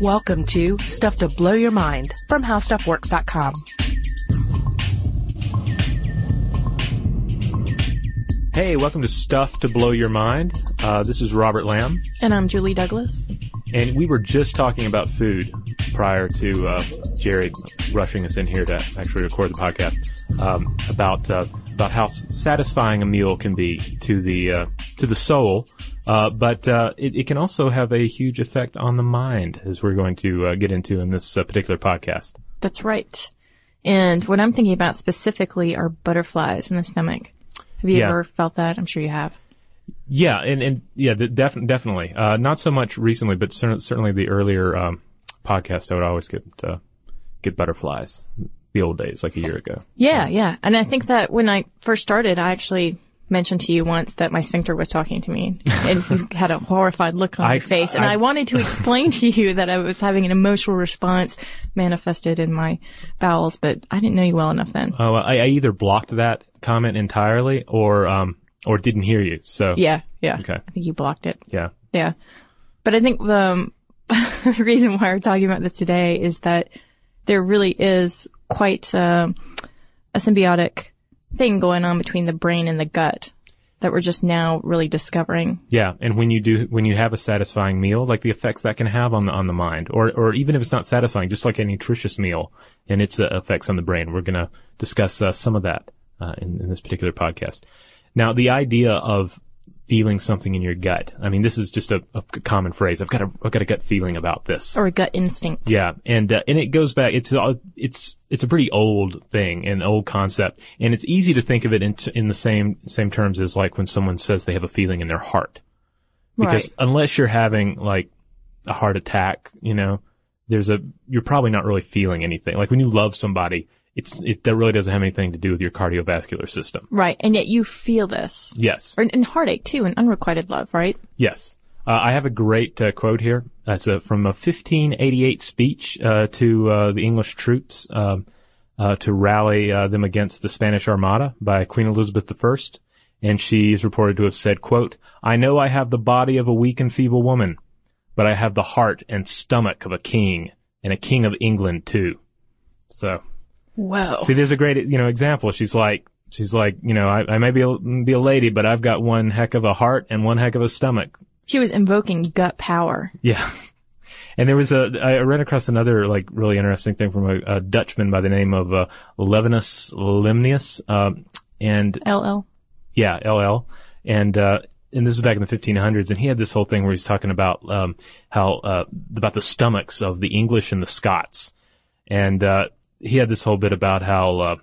Welcome to Stuff to Blow Your Mind from HowStuffWorks.com. Hey, welcome to Stuff to Blow Your Mind. Uh, this is Robert Lamb, And I'm Julie Douglas. and we were just talking about food prior to uh, Jerry rushing us in here to actually record the podcast um, about uh, about how satisfying a meal can be to the uh, to the soul, uh, but uh, it, it can also have a huge effect on the mind, as we're going to uh, get into in this uh, particular podcast. That's right. And what I'm thinking about specifically are butterflies in the stomach. Have you Yeah. ever felt that? I'm sure you have. Yeah, and, and yeah, def- definitely. Uh, not so much recently, but cer- certainly the earlier um, podcast, I would always get uh, get butterflies. The old days, like a year ago. Yeah, yeah. And I think that when I first started, I actually mentioned to you once that my sphincter was talking to me and you had a horrified look on I- your face. And I- I, wanted to explain to you that I was having an emotional response manifested in my bowels, but I didn't know you well enough then. Uh, I, I either blocked that comment entirely or um, or didn't hear you. So Yeah, yeah. Okay. I think you blocked it. yeah, Yeah. But I think the, um, the reason why we're talking about this today is that there really is quite um a symbiotic thing going on between the brain and the gut that we're just now really discovering. yeah. And when you do, when you have a satisfying meal, like the effects that can have on the on the mind, or or even if it's not satisfying, just like a nutritious meal and its uh, effects on the brain, we're to discuss uh, some of that uh, in, in this particular podcast. Now, the idea of feeling something in your gut. I mean, this is just a, a common phrase. I've got a I've got a gut feeling about this. Or a gut instinct. Yeah, and uh, and it goes back. It's uh, it's it's a pretty old thing, an old concept, and it's easy to think of it in t- in the same same terms as like when someone says they have a feeling in their heart, because Right. unless you're having like a heart attack, you know, there's a you're probably not really feeling anything. Like when you love somebody, it's it that really doesn't have anything to do with your cardiovascular system. Right. And yet you feel this. Yes, Or and heartache too, and unrequited love, right? Yes. Uh, I have a great uh, quote here. That's uh, from a 1588 speech uh, to uh, the English troops um, uh, to rally uh, them against the Spanish Armada by Queen Elizabeth I. And she is reported to have said, quote, I know I have the body of a weak and feeble woman, but I have the heart and stomach of a king, and a king of England too. So, Whoa. see, there's a great, you know, example. She's like, she's like, you know, I, I may be a, be a lady, but I've got one heck of a heart and one heck of a stomach. She was invoking gut power. Yeah. And there was a, I ran across another like really interesting thing from a, a Dutchman by the name of uh, Levinus Lemnius, um, and LL. yeah, LL, and uh, and this is back in the 1500s, and he had this whole thing where he's talking about um, how uh, about the stomachs of the English and the Scots, and uh, he had this whole bit about how uh,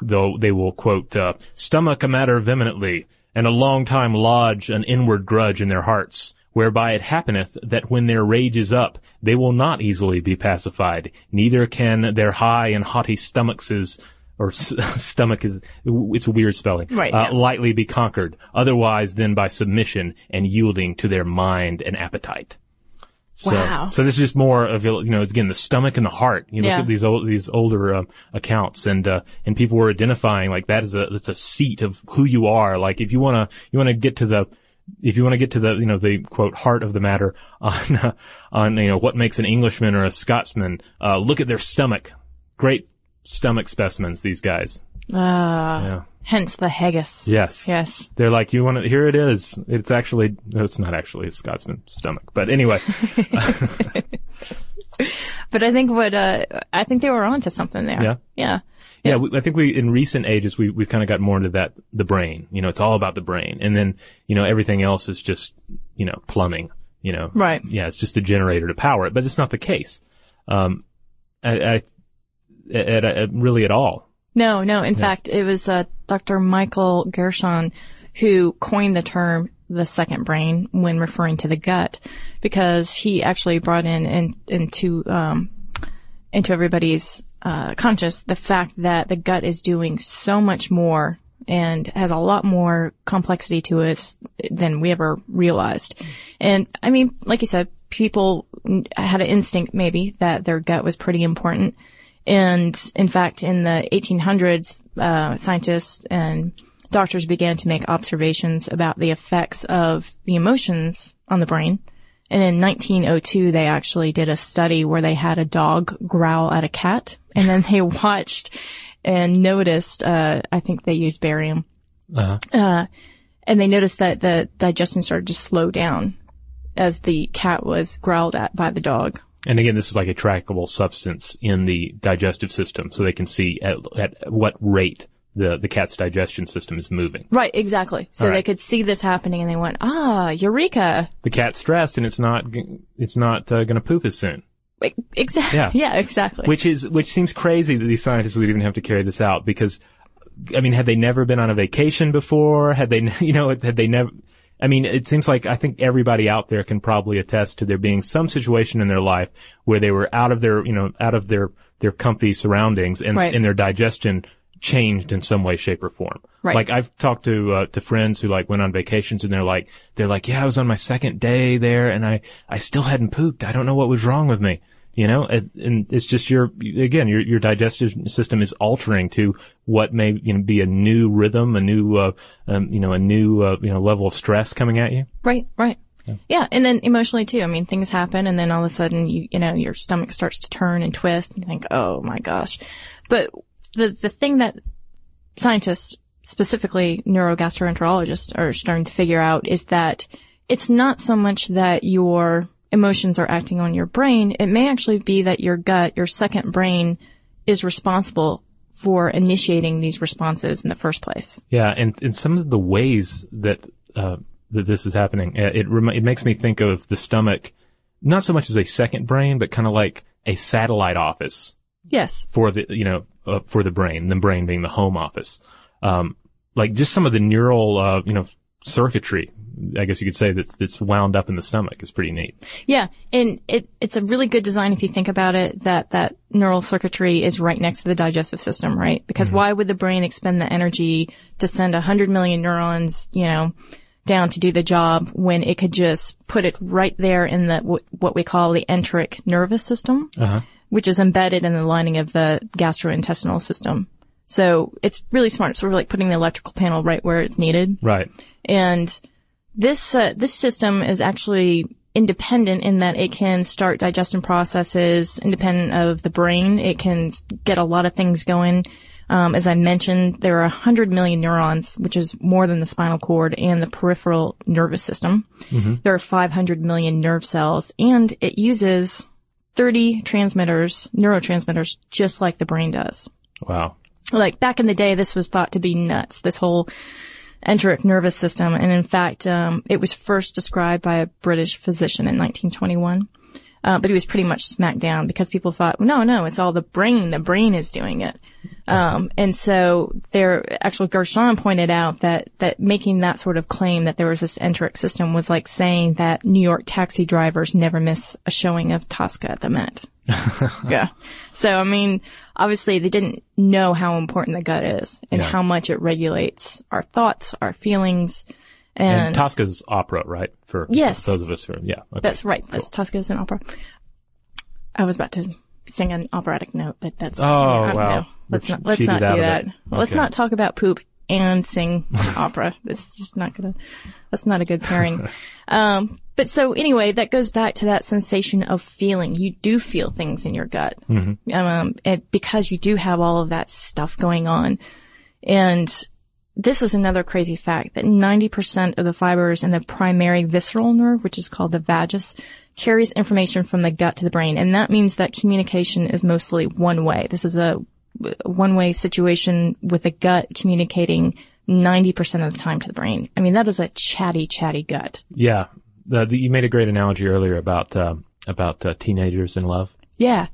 though they will quote uh, stomach a matter vehemently, and a long time lodge an inward grudge in their hearts. Whereby it happeneth that when their rage is up, they will not easily be pacified, neither can their high and haughty stomachs or stomach is, it's a weird spelling, Right, uh, yeah. lightly be conquered, otherwise than by submission and yielding to their mind and appetite. So, Wow. So this is just more of you know again the stomach and the heart. You look Yeah. at these old these older um, accounts and uh, and people were identifying like that is a that's a seat of who you are. Like if you want to you want to get to the if you want to get to the you know the quote heart of the matter on uh, on you know what makes an Englishman or a Scotsman, uh, look at their stomach. Great stomach specimens. These guys. Ah. Yeah. Hence the haggis. Yes. Yes. They're like, you want to, here it is. It's actually, no, it's not actually a Scotsman stomach. But anyway, But I think what, uh, I think they were onto something there. Yeah? Yeah. yeah, we, I think we, in recent ages, we, we've kind of got more into that, the brain. You know, it's all about the brain. And then, you know, everything else is just, you know, plumbing, you know. Right. Yeah, it's just a generator to power it, but it's not the case. Um, I, I, at, at, really at all. No, no. In fact, it was uh, Dr. Michael Gershon who coined the term the second brain when referring to the gut, because he actually brought in, in into um, into everybody's uh, conscious the fact that the gut is doing so much more and has a lot more complexity to it than we ever realized. And I mean, like you said, people had an instinct maybe that their gut was pretty important. And in fact, in the 1800s, uh, scientists and doctors began to make observations about the effects of the emotions on the brain And in 1902, they actually did a study where they had a dog growl at a cat, and then they watched and noticed. Uh, I think they used barium, Uh-huh. uh, and they noticed that the digestion started to slow down as the cat was growled at by the dog. And again, this is like a trackable substance in the digestive system, so they can see at, at what rate the, the cat's digestion system is moving. Right, exactly. So right. they could see this happening, and they went, "Ah, eureka!" The cat's stressed, and it's not it's not uh, going to poop as soon. Exactly. Yeah. Yeah. exactly. Which is which seems crazy that these scientists would even have to carry this out because, I mean, had they never been on a vacation before? Had they, you know, had they never? I mean, it seems like I think everybody out there can probably attest to there being some situation in their life where they were out of their, you know, out of their their comfy surroundings and Right. and their digestion changed in some way, shape, or form. Right. Like I've talked to uh, to friends who like went on vacations and they're like they're like, yeah, I was on my second day there and I I still hadn't pooped. I don't know what was wrong with me. You know, and, and it's just your again your your digestive system is altering to what may you know be a new rhythm, a new uh, um, you know a new uh, you know level of stress coming at you. Right, right. Yeah. and then emotionally too. I mean, things happen and then all of a sudden you, you know, your stomach starts to turn and twist and you think, oh my gosh. But the, the thing that scientists, specifically neurogastroenterologists are starting to figure out is that it's not so much that your emotions are acting on your brain. It may actually be that your gut, your second brain is responsible for initiating these responses in the first place. Yeah, and and some of the ways that uh, that this is happening, uh, it remi- it makes me think of the stomach, not so much as a second brain, but kind of like a satellite office Yes. for the you know uh, for the brain, the brain being the home office. Um, like just some of the neural uh, you know circuitry, I guess you could say that's that's wound up in the stomach is pretty neat. Yeah, and it, it's a really good design if you think about it, that that neural circuitry is right next to the digestive system, right? Because mm-hmm. why would the brain expend the energy to send 100 million neurons, you know, down to do the job when it could just put it right there in the, what we call the enteric nervous system, uh-huh. which is embedded in the lining of the gastrointestinal system. So it's really smart. It's sort of like putting the electrical panel right where it's needed. Right. And this uh, this system is actually independent in that it can start digestion processes independent of the brain. It can get a lot of things going. Um, as I mentioned, there are 100 million neurons, which is more than the spinal cord and the peripheral nervous system. There are 500 million nerve cells, and it uses 30 transmitters, neurotransmitters, just like the brain does Wow. Like back in the day, this was thought to be nuts. This whole enteric nervous system, and in fact, um, it was first described by a British physician in 1921. Uh, but he was pretty much smacked down because people thought, no, no, it's all the brain. The brain is doing it. Um, and so there, actually Gershon pointed out that, that making that sort of claim that there was this enteric system was like saying that New York taxi drivers never miss a showing of Tosca at the Met. yeah. So, I mean, obviously they didn't know how important the gut is and Yeah. how much it regulates our thoughts, our feelings. And, And, Tosca's opera, right? For Yes. those of us who, are, yeah. Okay. that's right. That's Tosca is an opera. I was about to sing an operatic note, but that's, Oh, I wow. know. Let's We're not, let's not do that. it. Let's not talk about poop and sing opera. It's just not gonna, that's not a good pairing. um, but so anyway, that goes back to that sensation of feeling. You do feel things in your gut. Mm-hmm. Um, because you do have all of that stuff going on. And this is another crazy fact that 90% of the fibers in the primary visceral nerve, which is called the vagus, carries information from the gut to the brain. And that means that communication is mostly one way. This is a one way situation with the gut communicating 90% of the time to the brain. I mean, that is a chatty, chatty gut. Yeah. The, the, you made a great analogy earlier about, uh, about uh, teenagers in love. Yeah.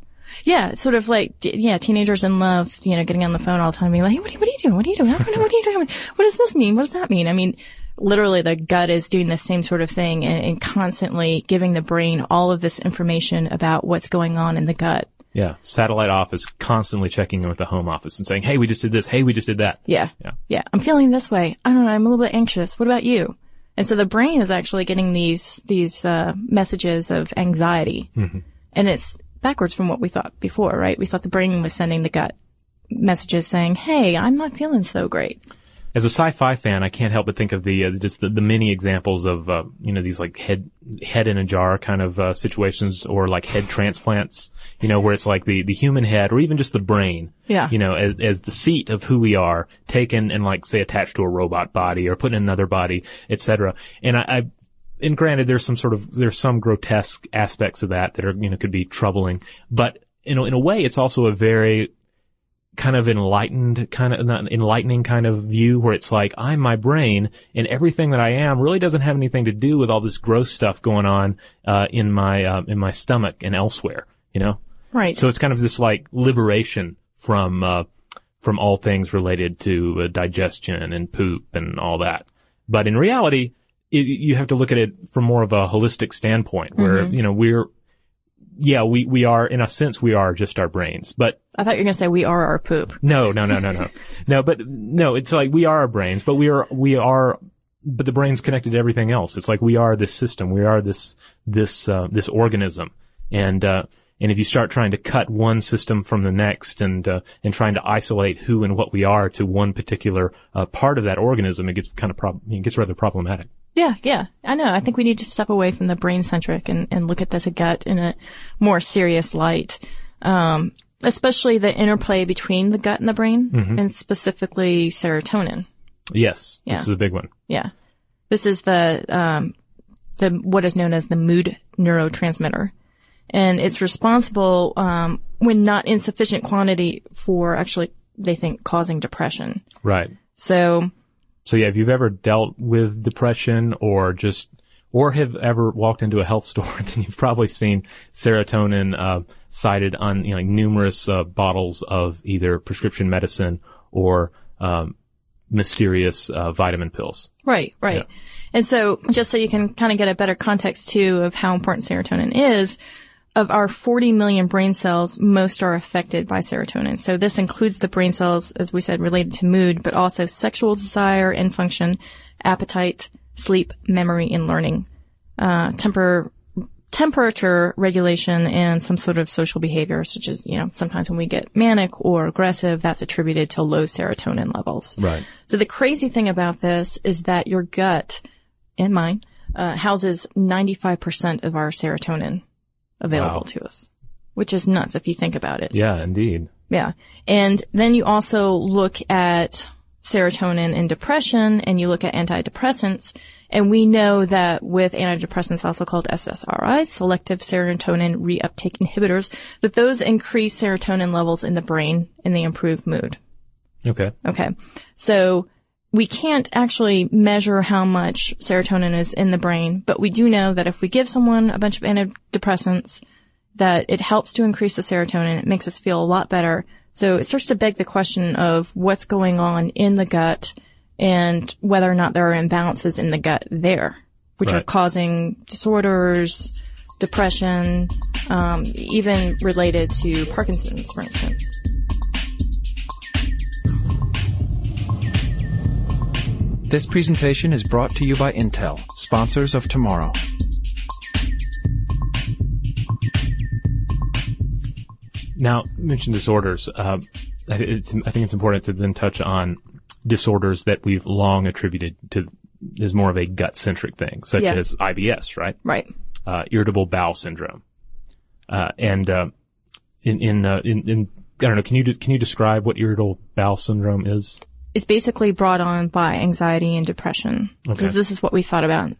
Yeah, sort of like, yeah, teenagers in love, you know, getting on the phone all the time being like, hey, what are you, what are you doing? What are you doing? I don't know. What are you doing? What does this mean? What does that mean? I mean, literally the gut is doing the same sort of thing and, and constantly giving the brain all of this information about what's going on in the gut. Yeah. Satellite office constantly checking in with the home office and saying, hey, we just did this. Hey, we just did that. Yeah. Yeah. Yeah. I'm feeling this way. I don't know. I'm a little bit anxious. What about you? And so the brain is actually getting these, these, uh, messages of anxiety. And it's backwards from what we thought before, right? We thought the brain was sending the gut messages saying, Hey, I'm not feeling so great. as a sci-fi fan, I can't help but think of the uh, just the, the many examples of uh, you know these like head head in a jar kind of uh, situations, or like head transplants. You know, where it's like the the human head, or even just the brain. Yeah. You know, as as the seat of who we are, taken and like say attached to a robot body, or put in another body, etc. And I, I and granted, there's some sort of there's some grotesque aspects of that that are you know could be troubling, but in a, in a way, it's also a very kind of enlightened kind of not enlightening kind of view where it's like I'm my brain and everything that I am really doesn't have anything to do with all this gross stuff going on uh, in my uh, in my stomach and elsewhere. You know, Right. so it's kind of this like liberation from uh, from all things related to uh, digestion and poop and all that. But in reality, it, you have to look at it from more of a holistic standpoint, where you know we're yeah we we are in a sense we are just our brains, but I thought you were going to say we are our poop. no, no, no, no, no, no. But no, it's like we are our brains, but we are we are, but the brain's connected to everything else. It's like we are this system. We are this this uh, this organism, and uh, and if you start trying to cut one system from the next, and uh, and trying to isolate who and what we are to one particular uh, part of that organism, it gets kind of prob- it gets rather problematic. Yeah, yeah. I know. I think we need to step away from the brain centric and, and look at this gut in a more serious light. Um, especially the interplay between the gut and the brain and specifically serotonin. Yes, Yeah. this is a big one. Yeah. This is the, um, the, what is known as the mood neurotransmitter. And it's responsible, um, when not in sufficient quantity for actually, they think, causing depression. Right. So, So yeah, if you've ever dealt with depression or just, or have ever walked into a health store, then you've probably seen serotonin, uh, cited on, you know, like numerous, uh, bottles of either prescription medicine or, um, mysterious, uh, vitamin pills. Right, right. And so just so you can kind of get a better context too of how important serotonin is, of our 40 million brain cells, most are affected by serotonin. So this includes the brain cells, as we said, related to mood, but also sexual desire and function, appetite, sleep, memory, and learning, uh, temper, temperature regulation and some sort of social behavior, such as, you know, sometimes when we get manic or aggressive, that's attributed to low serotonin levels. Right. So the crazy thing about this is that your gut and mine uh, houses 95% of our serotonin available Wow. to us, which is nuts if you think about it. Yeah, indeed. Yeah. And then you also look at serotonin and depression and you look at antidepressants. And we know that with antidepressants, also called SSRIs, selective serotonin reuptake inhibitors, that those increase serotonin levels in the brain and they improve mood. Okay. Okay. So we can't actually measure how much serotonin is in the brain, but we do know that if we give someone a bunch of antidepressants, that it helps to increase the serotonin. It makes us feel a lot better. So it starts to beg the question of what's going on in the gut and whether or not there are imbalances in the gut there, which are causing disorders, depression, um, even related to Parkinson's, for instance. This presentation is brought to you by Intel, sponsors of tomorrow. Now, mention disorders. Uh, I, it's, I think it's important to then touch on disorders that we've long attributed to is more of a gut centric thing, such Yeah. as IBS, right? Right. Uh, irritable bowel syndrome. Uh, and, uh, in, in, uh, in, in, I don't know, can you, de- can you describe what irritable bowel syndrome is? Is basically brought on by anxiety and depression. Because Okay. this is what we thought about,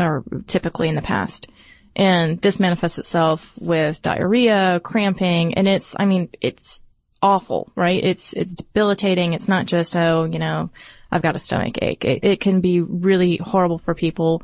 or typically in the past. And this manifests itself with diarrhea, cramping, and it's, I mean, it's awful, right? It's, it's debilitating. It's not just, oh, you know, I've got a stomach ache. It, it can be really horrible for people.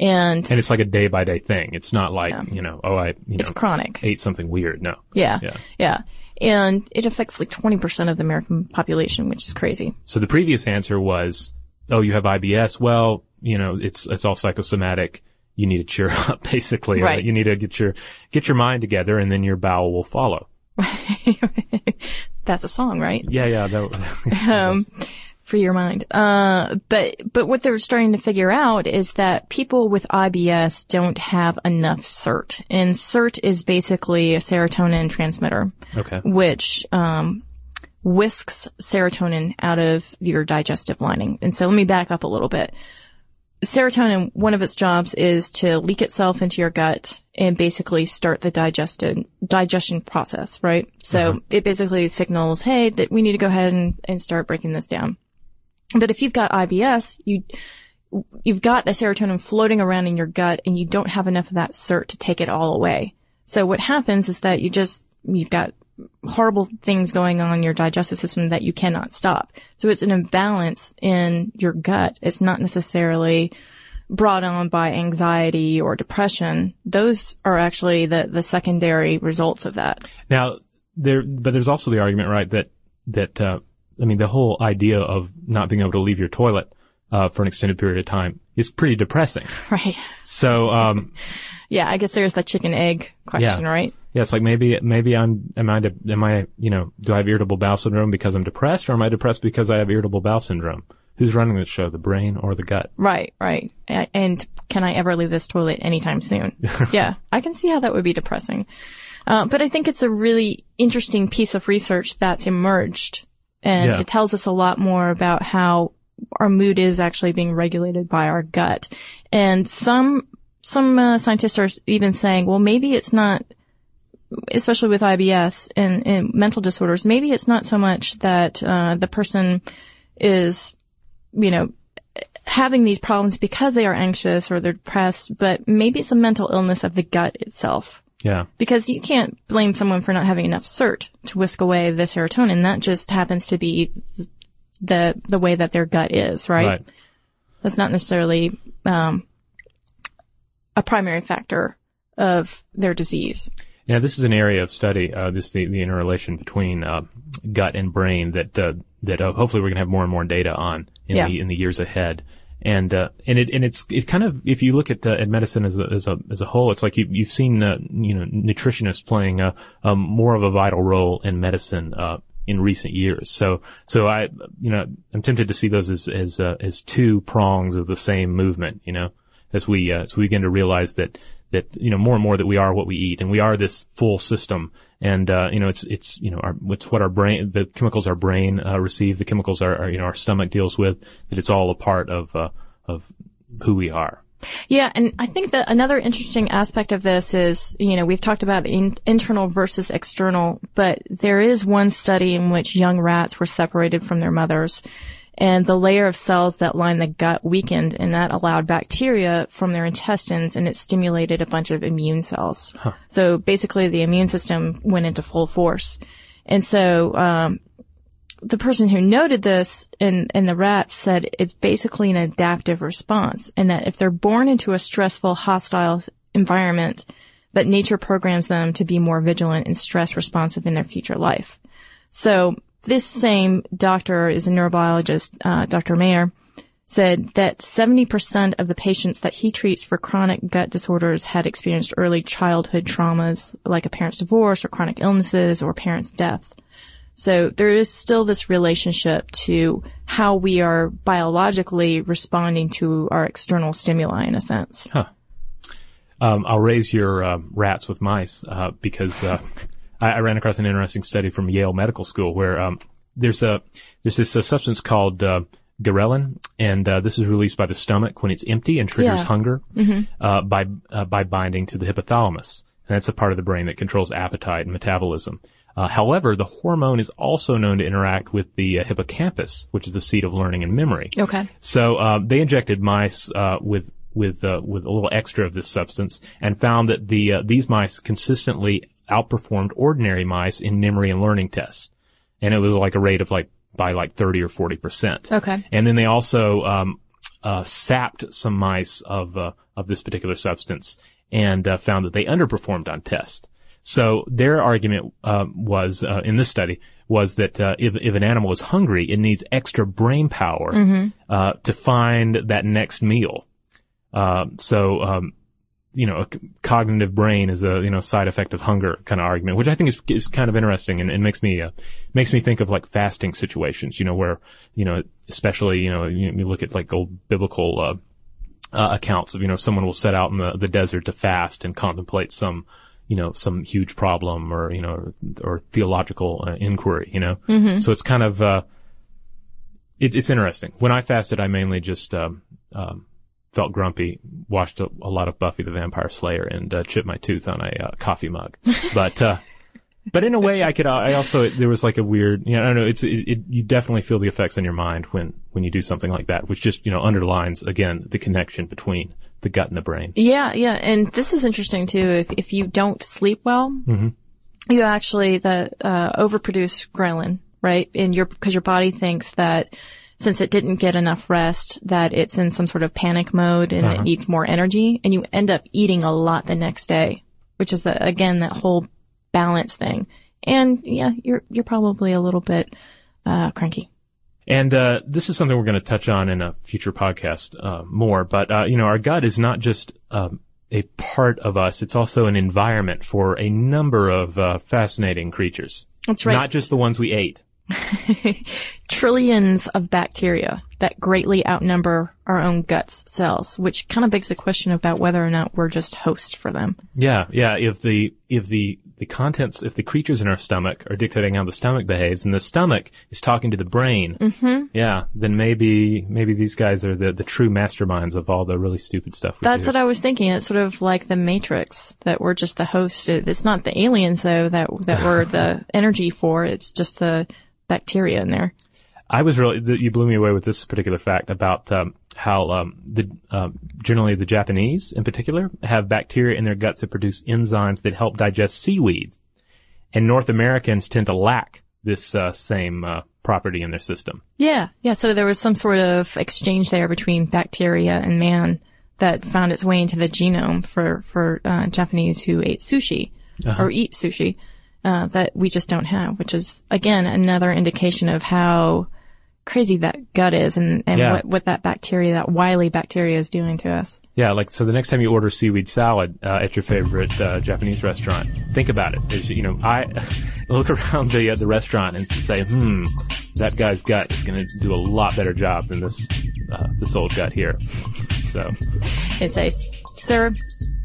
And And it's like a day by day thing. It's not like, you know, oh, I, you it's chronic. ate something weird. No. Yeah. Yeah. Yeah. And it affects like 20% of the American population, which is crazy. So the previous answer was, oh, you have IBS. Well, you know, it's, it's all psychosomatic. You need to cheer up, basically. Uh, Right. You need to get your, get your mind together and then your bowel will follow. That's a song, right? Yeah, yeah. That, um, for your mind. Uh, but, but what they're starting to figure out is that people with IBS don't have enough SERT. And SERT is basically a serotonin transmitter, okay. which, um, whisks serotonin out of your digestive lining. And so let me back up a little bit. Serotonin, one of its jobs is to leak itself into your gut and basically start the digested digestion process, right? So it basically signals, hey, that we need to go ahead and, and start breaking this down. But if you've got IBS, you you've got the serotonin floating around in your gut and you don't have enough of that SERT to take it all away. So what happens is that you just you've got horrible things going on in your digestive system that you cannot stop. So it's an imbalance in your gut. It's not necessarily brought on by anxiety or depression. Those are actually the, the secondary results of that. Now, there, but there's also the argument, right, that, that, uh, I mean, the whole idea of not being able to leave your toilet, uh, for an extended period of time is pretty depressing. Right. So, um, Yeah, I guess there's that chicken egg question, Yeah. right? yeah, it's like maybe, maybe I'm, am I, de- am I, you know, do I have irritable bowel syndrome because I'm depressed or am I depressed because I have irritable bowel syndrome? Who's running the show, the brain or the gut? Right, right. And can I ever leave this toilet anytime soon? yeah, I can see how that would be depressing. Uh, but I think it's a really interesting piece of research that's emerged and Yeah. it tells us a lot more about how our mood is actually being regulated by our gut. And some, some uh, scientists are even saying, well, maybe it's not especially with IBS and, and mental disorders, maybe it's not so much that uh, the person is, you know, having these problems because they are anxious or they're depressed, but maybe it's a mental illness of the gut itself. Yeah. Because you can't blame someone for not having enough SERT to whisk away the serotonin. That just happens to be the the way that their gut is, right? Right. That's not necessarily um, a primary factor of their disease. Yeah, this is an area of study, uh, this the, the interrelation between uh, gut and brain that uh, that uh, hopefully we're going to have more and more data on in Yeah. the in the years ahead. And uh, and it and it's it's kind of if you look at at medicine as a as a as a whole, it's like you you've seen uh, you know nutritionists playing a, a more of a vital role in medicine uh, in recent years. So so I you know I'm tempted to see those as as uh, as two prongs of the same movement. You know, as we uh, as we begin to realize that that you know more and more that we are what we eat and we are this full system and uh, you know it's it's you know our, it's what our brain the chemicals our brain uh, receive the chemicals our, our you know our stomach deals with that it's all a part of uh, of who we are. Yeah, and I think that another interesting aspect of this is, you know, we've talked about in, internal versus external, but there is one study in which young rats were separated from their mothers and the layer of cells that line the gut weakened and that allowed bacteria from their intestines and it stimulated a bunch of immune cells. So basically the immune system went into full force. And so, um, the person who noted this in, in the rats said it's basically an adaptive response and that if they're born into a stressful, hostile environment, that nature programs them to be more vigilant and stress responsive in their future life. So this same doctor is a neurobiologist, uh, Dr. Mayer, said that 70% of the patients that he treats for chronic gut disorders had experienced early childhood traumas like a parent's divorce or chronic illnesses or parent's death. So there is still this relationship to how we are biologically responding to our external stimuli in a sense. um, I'll raise your uh, rats with mice uh, because uh, I, I ran across an interesting study from Yale Medical School where um, there's a there's this uh, substance called uh, ghrelin, and uh, this is released by the stomach when it's empty and triggers Yeah. hunger uh, by uh, by binding to the hypothalamus, and that's a part of the brain that controls appetite and metabolism. Uh, however, the hormone is also known to interact with the uh, hippocampus, which is the seat of learning and memory. Okay. So uh, they injected mice uh, with with uh, with a little extra of this substance and found that the uh, these mice consistently outperformed ordinary mice in memory and learning tests, and it was like a rate of like by like thirty or forty percent. Okay. And then they also um, uh, sapped some mice of uh, of this particular substance and uh, found that they underperformed on test. So their argument uh, was uh, in this study was that uh, if if an animal is hungry, it needs extra brain power uh, to find that next meal. Uh, so um, you know, a cognitive brain is a you know side effect of hunger kind of argument, which I think is is kind of interesting and, and makes me uh, makes me think of like fasting situations. You know, where you know, especially you know, you, you look at like old biblical uh, uh, accounts of you know someone will set out in the the desert to fast and contemplate some you know, some huge problem or, you know, or, or theological uh, inquiry, you know? So it's kind of, uh, it, it's interesting. When I fasted, I mainly just, um, um, felt grumpy, watched a, a lot of Buffy the Vampire Slayer and, uh, chipped my tooth on a uh, coffee mug. But, uh, but in a way, I could. uh, I also there was like a weird. You know, I don't know. It's it, it, you definitely feel the effects on your mind when when you do something like that, which just you know underlines again the connection between the gut and the brain. Yeah, yeah, and this is interesting too. If if you don't sleep well, you actually the uh, overproduce ghrelin, right? In your because your body thinks that since it didn't get enough rest, that it's in some sort of panic mode and it needs more energy, and you end up eating a lot the next day, which is the, again that whole balance thing. And yeah, you're you're probably a little bit uh, cranky. And uh, this is something we're going to touch on in a future podcast uh, more. But uh, you know, our gut is not just um, a part of us; it's also an environment for a number of uh, fascinating creatures. That's right. Not just the ones we ate. trillions of bacteria that greatly outnumber our own guts cells, which kind of begs the question about whether or not we're just hosts for them. Yeah, yeah. If the if the the contents, if the creatures in our stomach are dictating how the stomach behaves, and the stomach is talking to the brain, mm-hmm. yeah, then maybe maybe these guys are the the true masterminds of all the really stupid stuff. We That's do. what I was thinking. It's sort of like the Matrix that we're just the host. It's not the aliens though that that we're the energy for. It's just the bacteria in there. I was really you blew me away with this particular fact about um, how um, the um, generally the Japanese in particular have bacteria in their guts that produce enzymes that help digest seaweed, and North Americans tend to lack this uh, same uh, property in their system. Yeah, yeah. So there was some sort of exchange there between bacteria and man that found its way into the genome for for uh, Japanese who ate sushi or eat sushi uh, that we just don't have, which is again another indication of how crazy that gut is and, and Yeah. what, what that bacteria, that wily bacteria, is doing to us. Yeah, like so. The next time you order seaweed salad uh, at your favorite uh, Japanese restaurant, think about it. Is, you know, I look around the uh, the restaurant and say, "Hmm, that guy's gut is going to do a lot better job than this uh, this old gut here." So, It says, "Sir,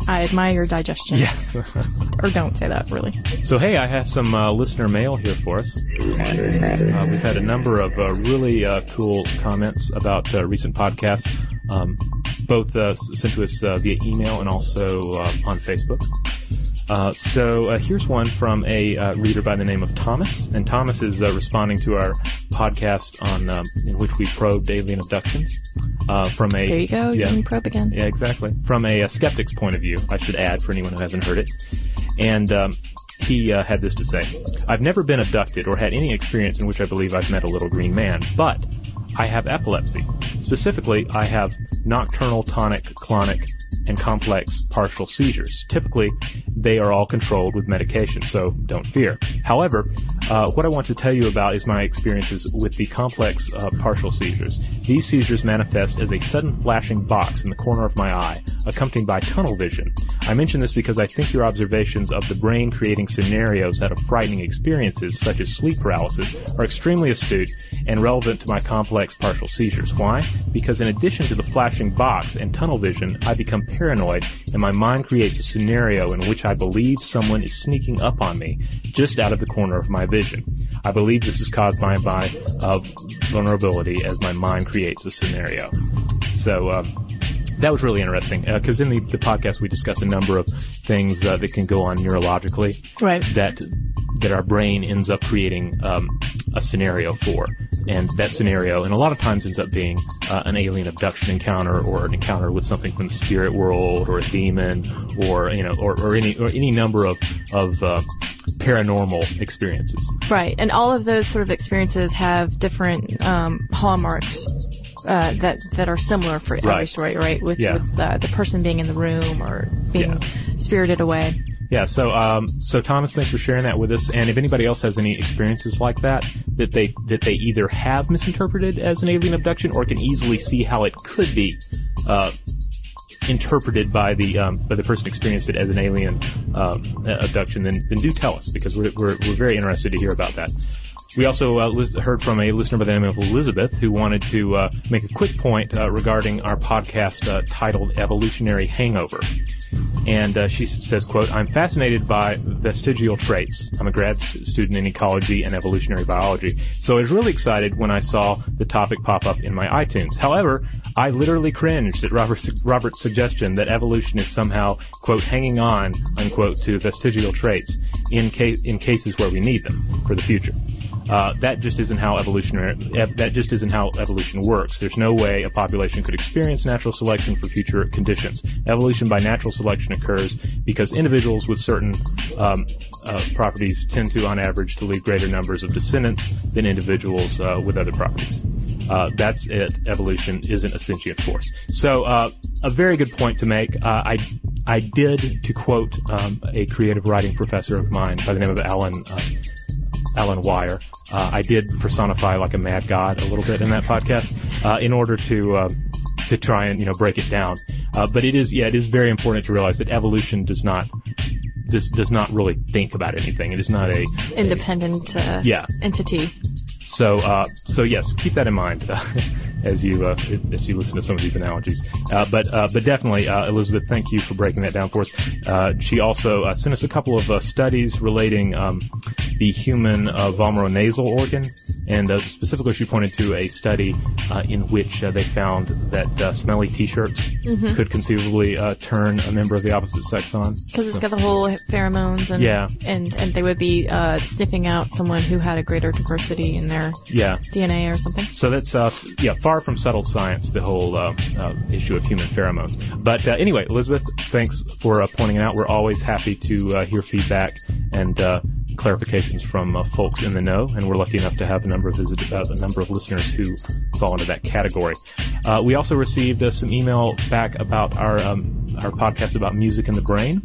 I admire your digestion." yes. Or don't say that, really. so, hey, I have some uh, listener mail here for us. Uh, we've had a number of uh, really uh, cool comments about uh, recent podcasts, um, both uh, sent to us uh, via email and also uh, on Facebook. Uh, so uh, here's one from a uh, reader by the name of Thomas, and Thomas is uh, responding to our podcast on um, in which we probed alien abductions uh, from a There you go. You yeah, can probe again. yeah exactly from a, uh skeptic's point of view. I should add for anyone who hasn't heard it, and. Um, he uh, had this to say I've never been abducted or had any experience in which I believe I've met a little green man, but I have epilepsy. Specifically, I have nocturnal tonic clonic and complex partial seizures. Typically, they are all controlled with medication, so don't fear. However, uh, what I want to tell you about is my experiences with the complex uh, partial seizures. These seizures manifest as a sudden flashing box in the corner of my eye, accompanied by tunnel vision. I mention this because I think your observations of the brain creating scenarios out of frightening experiences, such as sleep paralysis, are extremely astute and relevant to my complex partial seizures. Why? Because in addition to the flashing box and tunnel vision, I become paranoid and my mind creates a scenario in which I believe someone is sneaking up on me just out of the corner of my vision. I believe this is caused by, by uh, vulnerability as my mind creates a scenario. So, um, that was really interesting because in the, the podcast we discuss a number of things uh, that can go on neurologically Right. that that our brain ends up creating um, a scenario for, and that scenario, and a lot of times ends up being uh, an alien abduction encounter or an encounter with something from the spirit world or a demon or you know or, or any or any number of of uh, paranormal experiences. Right, and all of those sort of experiences have different um, hallmarks uh, that that are similar for every Right. story, right? With, Yeah. with uh, the person being in the room or being spirited away. Yeah, so um, so Thomas, thanks for sharing that with us. And if anybody else has any experiences like that, that they that they either have misinterpreted as an alien abduction or can easily see how it could be uh, interpreted by the um, by the person experienced it as an alien um, abduction, then then do tell us because we're we're, we're very interested to hear about that. We also uh, lis- heard from a listener by the name of Elizabeth who wanted to uh, make a quick point uh, regarding our podcast uh, titled "Evolutionary Hangover." And uh, she says, quote, I'm fascinated by vestigial traits. I'm a grad st- student in ecology and evolutionary biology. So I was really excited when I saw the topic pop up in my iTunes. However, I literally cringed at Robert's, Robert's suggestion that evolution is somehow, quote, hanging on, unquote, to vestigial traits in, in cases where we need them for the future. Uh, that just isn't how evolutionary. ev- That just isn't how evolution works. There's no way a population could experience natural selection for future conditions. Evolution by natural selection occurs because individuals with certain um, uh, properties tend to, on average, to leave greater numbers of descendants than individuals uh, with other properties. Uh, that's it. Evolution isn't a sentient force. So, uh, a very good point to make. Uh, I I did, to quote um, a creative writing professor of mine by the name of Alan. Alan Wire. Uh, I did personify like a mad god a little bit in that podcast uh, in order to uh, to try and you know break it down. Uh, but it is yeah, it is very important to realize that evolution does not does does not really think about anything. It is not a Independent uh, Yeah. entity. so uh, so yes, keep that in mind as you uh, as you listen to some of these analogies. Uh, but uh, but definitely, uh, Elizabeth, thank you for breaking that down for us. Uh, she also uh, sent us a couple of uh, studies relating um, the human uh, vomeronasal organ, and uh, specifically, she pointed to a study uh, in which uh, they found that uh, smelly T-shirts could conceivably uh, turn a member of the opposite sex on. Because it's got the whole pheromones and Yeah. and and they would be uh, sniffing out someone who had a greater diversity in their Yeah. DNA or something. So that's uh, yeah, far from settled science. The whole uh, uh, issue of human pheromones. But uh, anyway, Elizabeth, thanks for uh, pointing it out. We're always happy to uh, hear feedback and uh, clarifications from uh, folks in the know, and we're lucky enough to have a number of visit- uh, a number of listeners who fall into that category. Uh, we also received uh, some email back about our um, our podcast about music in the brain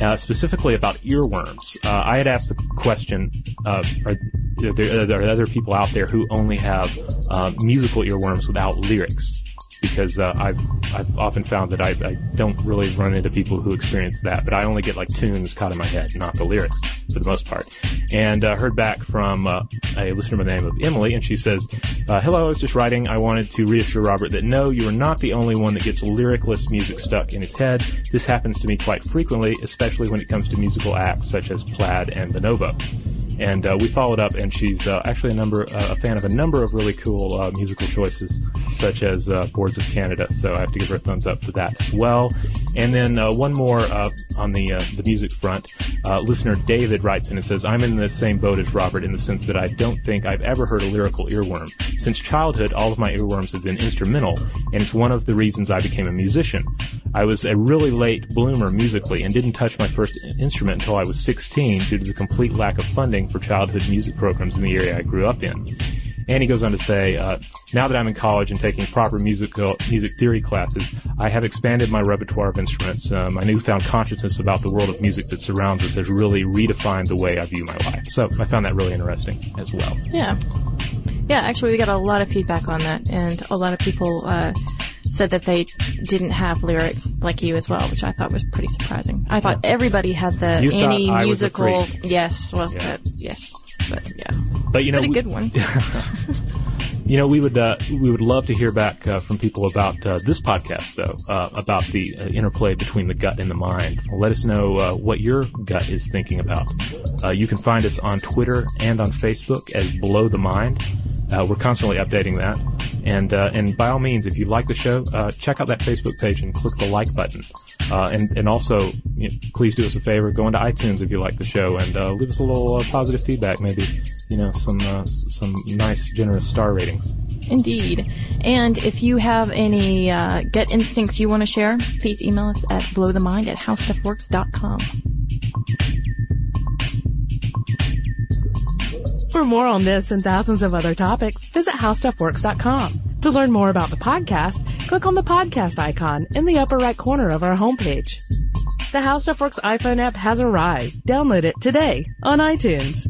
uh, specifically about earworms. Uh, I had asked the question: are, are, there, are there other people out there who only have musical earworms without lyrics? Because uh, I've I've often found that I, I don't really run into people who experience that, but I only get like tunes caught in my head, not the lyrics for the most part. And uh, heard back from uh, a listener by the name of Emily, and she says, uh, "Hello, I was just writing. I wanted to reassure Robert that no, you are not the only one that gets lyricless music stuck in his head. This happens to me quite frequently, especially when it comes to musical acts such as Plaid and Bonobo." And uh, we followed up, and she's uh, actually a number uh, a fan of a number of really cool uh, musical choices, such as uh, Boards of Canada. So I have to give her a thumbs up for that as well. And then uh, one more uh, on the uh, the music front. Uh, listener David writes in and says, "I'm in the same boat as Robert in the sense that I don't think I've ever heard a lyrical earworm. Since childhood, all of my earworms have been instrumental, and it's one of the reasons I became a musician. I was a really late bloomer musically and didn't touch my first instrument until I was 16 due to the complete lack of funding for childhood music programs in the area I grew up in." And he goes on to say, uh, now that I'm in college and taking proper musical music theory classes, I have expanded my repertoire of instruments. Um, my newfound consciousness about the world of music that surrounds us has really redefined the way I view my life. So I found that really interesting as well. Yeah. Yeah, actually, we got a lot of feedback on that, and a lot of people uh, said that they didn't have lyrics like you as well, which I thought was pretty surprising. I thought everybody had the You any I was a musical. Yes, well, Yeah. yes, but yeah, But you know, but a we- good one. You know, we would uh, we would love to hear back uh, from people about uh, this podcast, though, uh, about the uh, interplay between the gut and the mind. Let us know uh, what your gut is thinking about. Uh, you can find us on Twitter and on Facebook as Blow the Mind. Uh, we're constantly updating that, and uh, and by all means, if you like the show, uh, check out that Facebook page and click the like button. Uh, and and also, you know, please do us a favor, go into iTunes if you like the show, and uh, leave us a little uh, positive feedback. Maybe you know some uh, some nice, generous star ratings. Indeed. And if you have any gut instincts you want to share, please email us at blowthemind at howstuffworks.com. For more on this and thousands of other topics, visit howstuffworks.com. To learn more about the podcast, click on the podcast icon in the upper right corner of our homepage. The HowStuffWorks iPhone app has arrived. Download it today on iTunes.